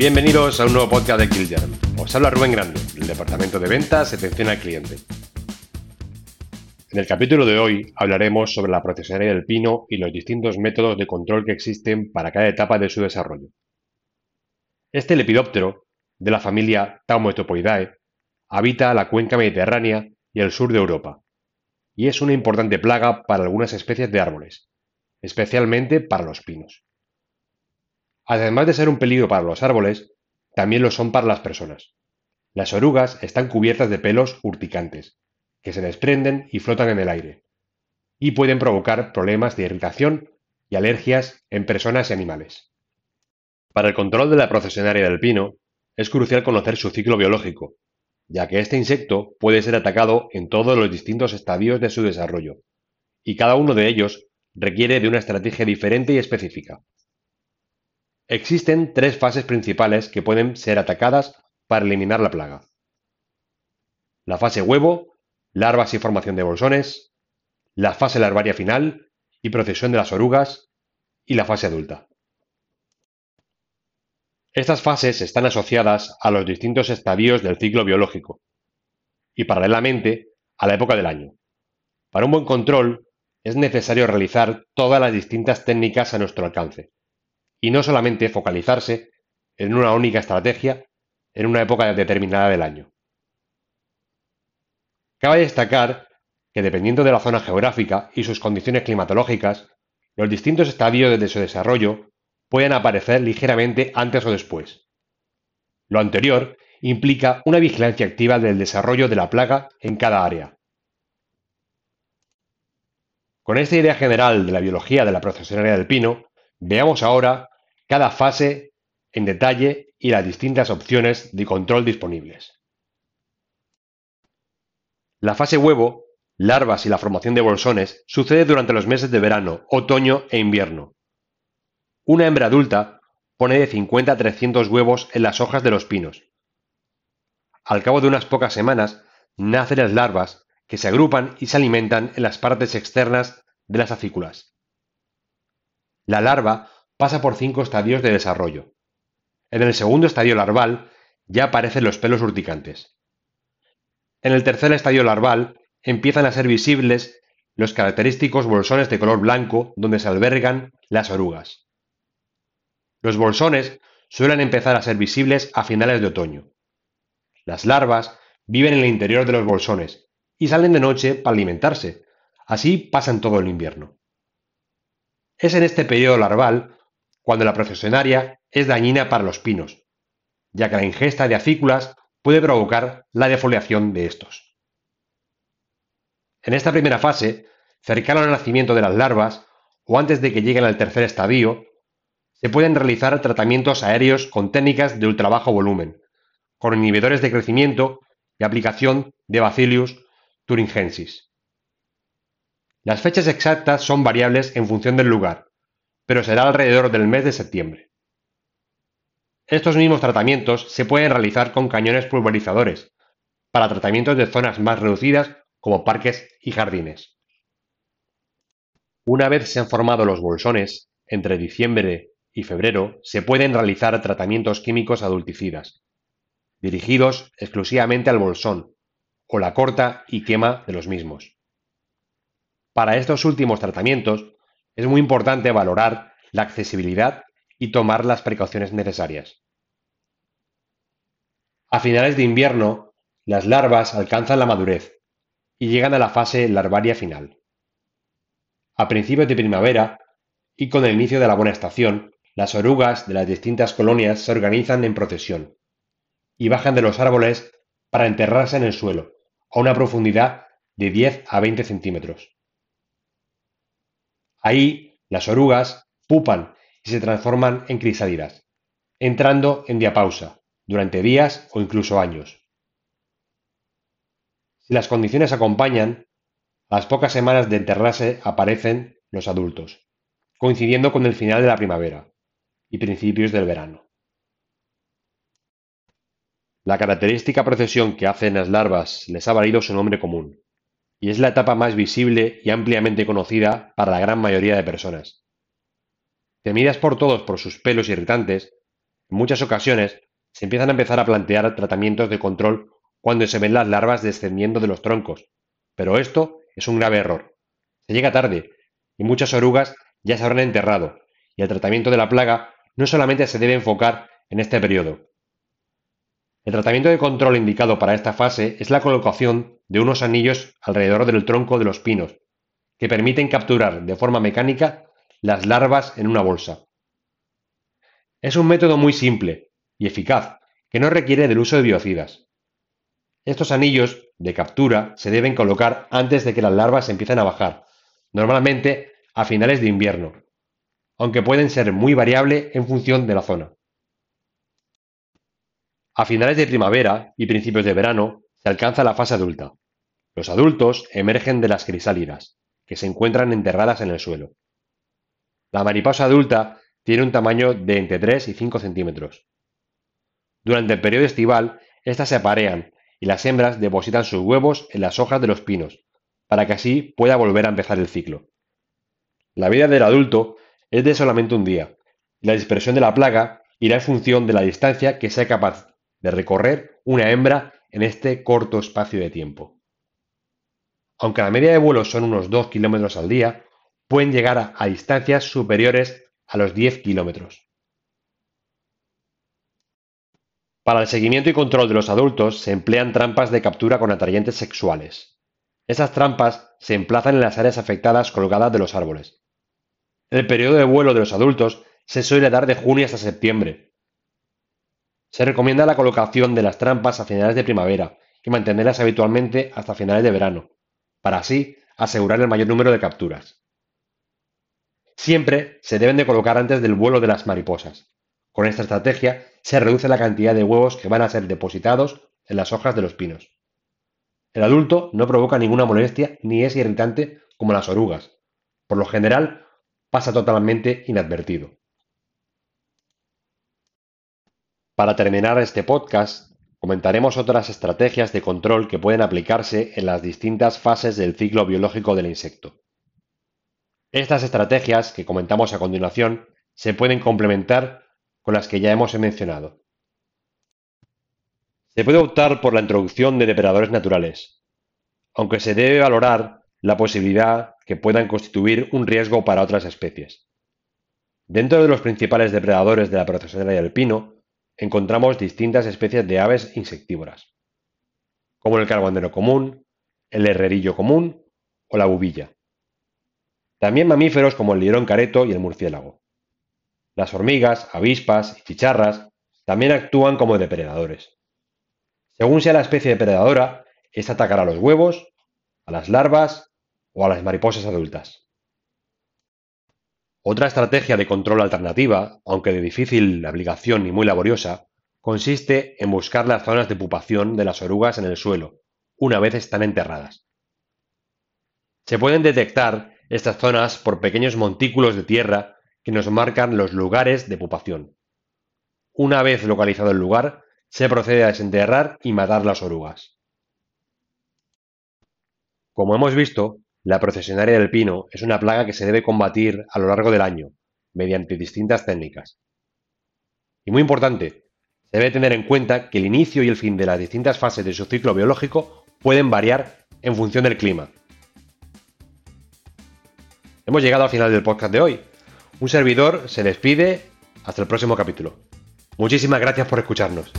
Bienvenidos a un nuevo podcast de Killjarm. Os habla Rubén Grande, del Departamento de Ventas y Atención al Cliente. En el capítulo de hoy hablaremos sobre la procesaría del pino y los distintos métodos de control que existen para cada etapa de su desarrollo. Este lepidóptero, de la familia Taumetopoidae, habita la cuenca mediterránea y el sur de Europa, y es una importante plaga para algunas especies de árboles, especialmente para los pinos. Además de ser un peligro para los árboles, también lo son para las personas. Las orugas están cubiertas de pelos urticantes, que se desprenden y flotan en el aire, y pueden provocar problemas de irritación y alergias en personas y animales. Para el control de la procesionaria del pino, es crucial conocer su ciclo biológico, ya que este insecto puede ser atacado en todos los distintos estadios de su desarrollo, y cada uno de ellos requiere de una estrategia diferente y específica. Existen tres fases principales que pueden ser atacadas para eliminar la plaga. La fase huevo, larvas y formación de bolsones, la fase larvaria final y procesión de las orugas, y la fase adulta. Estas fases están asociadas a los distintos estadios del ciclo biológico y paralelamente a la época del año. Para un buen control es necesario realizar todas las distintas técnicas a nuestro alcance y no solamente focalizarse en una única estrategia en una época determinada del año. Cabe destacar que dependiendo de la zona geográfica y sus condiciones climatológicas, los distintos estadios de su desarrollo pueden aparecer ligeramente antes o después. Lo anterior implica una vigilancia activa del desarrollo de la plaga en cada área. Con esta idea general de la biología de la procesionaria del pino, veamos ahora cada fase en detalle y las distintas opciones de control disponibles. La fase huevo, larvas y la formación de bolsones sucede durante los meses de verano, otoño e invierno. Una hembra adulta pone de 50 a 300 huevos en las hojas de los pinos. Al cabo de unas pocas semanas, nacen las larvas que se agrupan y se alimentan en las partes externas de las acículas. La larva pasa por cinco estadios de desarrollo. En el segundo estadio larval ya aparecen los pelos urticantes. En el tercer estadio larval empiezan a ser visibles los característicos bolsones de color blanco donde se albergan las orugas. Los bolsones suelen empezar a ser visibles a finales de otoño. Las larvas viven en el interior de los bolsones y salen de noche para alimentarse. Así pasan todo el invierno. Es en este periodo larval cuando la procesionaria es dañina para los pinos, ya que la ingesta de acículas puede provocar la defoliación de estos. En esta primera fase, cercano al nacimiento de las larvas o antes de que lleguen al tercer estadio, se pueden realizar tratamientos aéreos con técnicas de ultrabajo volumen, con inhibidores de crecimiento y aplicación de Bacillus thuringiensis. Las fechas exactas son variables en función del lugar, pero será alrededor del mes de septiembre. Estos mismos tratamientos se pueden realizar con cañones pulverizadores, para tratamientos de zonas más reducidas como parques y jardines. Una vez se han formado los bolsones, entre diciembre y febrero se pueden realizar tratamientos químicos adulticidas, dirigidos exclusivamente al bolsón, o la corta y quema de los mismos. Para estos últimos tratamientos es muy importante valorar la accesibilidad y tomar las precauciones necesarias. A finales de invierno, las larvas alcanzan la madurez y llegan a la fase larvaria final. A principios de primavera y con el inicio de la buena estación, las orugas de las distintas colonias se organizan en procesión y bajan de los árboles para enterrarse en el suelo a una profundidad de 10 a 20 centímetros. Ahí, las orugas pupan y se transforman en crisálidas, entrando en diapausa durante días o incluso años. Si las condiciones acompañan, a las pocas semanas de enterrarse aparecen los adultos, coincidiendo con el final de la primavera y principios del verano. La característica procesión que hacen las larvas les ha valido su nombre común, y es la etapa más visible y ampliamente conocida para la gran mayoría de personas. Temidas por todos por sus pelos irritantes, En muchas ocasiones se empiezan a empezar a plantear tratamientos de control cuando se ven las larvas descendiendo de los troncos, pero esto es un grave error. Se llega tarde y muchas orugas ya se habrán enterrado, y el tratamiento de la plaga no solamente se debe enfocar en este periodo. El tratamiento de control indicado para esta fase es la colocación de unos anillos alrededor del tronco de los pinos, que permiten capturar de forma mecánica las larvas en una bolsa. Es un método muy simple y eficaz, que no requiere del uso de biocidas. Estos anillos de captura se deben colocar antes de que las larvas empiecen a bajar, normalmente a finales de invierno, aunque pueden ser muy variable en función de la zona. A finales de primavera y principios de verano se alcanza la fase adulta. Los adultos emergen de las crisálidas, que se encuentran enterradas en el suelo. La mariposa adulta tiene un tamaño de entre 3 y 5 centímetros. Durante el periodo estival, éstas se aparean y las hembras depositan sus huevos en las hojas de los pinos, para que así pueda volver a empezar el ciclo. La vida del adulto es de solamente un día, y la dispersión de la plaga irá en función de la distancia que sea capaz de recorrer una hembra en este corto espacio de tiempo. Aunque la media de vuelos son unos 2 kilómetros al día, pueden llegar a, distancias superiores a los 10 kilómetros. Para el seguimiento y control de los adultos se emplean trampas de captura con atrayentes sexuales. Esas trampas se emplazan en las áreas afectadas colgadas de los árboles. El periodo de vuelo de los adultos se suele dar de junio hasta septiembre. Se recomienda la colocación de las trampas a finales de primavera y mantenerlas habitualmente hasta finales de verano, para así asegurar el mayor número de capturas. Siempre se deben de colocar antes del vuelo de las mariposas. Con esta estrategia se reduce la cantidad de huevos que van a ser depositados en las hojas de los pinos. El adulto no provoca ninguna molestia ni es irritante como las orugas. Por lo general, pasa totalmente inadvertido. Para terminar este podcast, comentaremos otras estrategias de control que pueden aplicarse en las distintas fases del ciclo biológico del insecto. Estas estrategias que comentamos a continuación se pueden complementar con las que ya hemos mencionado. Se puede optar por la introducción de depredadores naturales, aunque se debe valorar la posibilidad que puedan constituir un riesgo para otras especies. Dentro de los principales depredadores de la procesionaria del pino, encontramos distintas especies de aves insectívoras, como el carguandero común, el herrerillo común o la bubilla. También mamíferos como el lirón careto y el murciélago. Las hormigas, avispas y chicharras también actúan como depredadores. Según sea la especie depredadora, es atacar a los huevos, a las larvas o a las mariposas adultas. Otra estrategia de control alternativa, aunque de difícil aplicación y muy laboriosa, consiste en buscar las zonas de pupación de las orugas en el suelo, una vez están enterradas. Se pueden detectar estas zonas por pequeños montículos de tierra que nos marcan los lugares de pupación. Una vez localizado el lugar, se procede a desenterrar y matar las orugas. Como hemos visto, la procesionaria del pino es una plaga que se debe combatir a lo largo del año, mediante distintas técnicas. Y muy importante, se debe tener en cuenta que el inicio y el fin de las distintas fases de su ciclo biológico pueden variar en función del clima. Hemos llegado al final del podcast de hoy. Un servidor se despide hasta el próximo capítulo. Muchísimas gracias por escucharnos.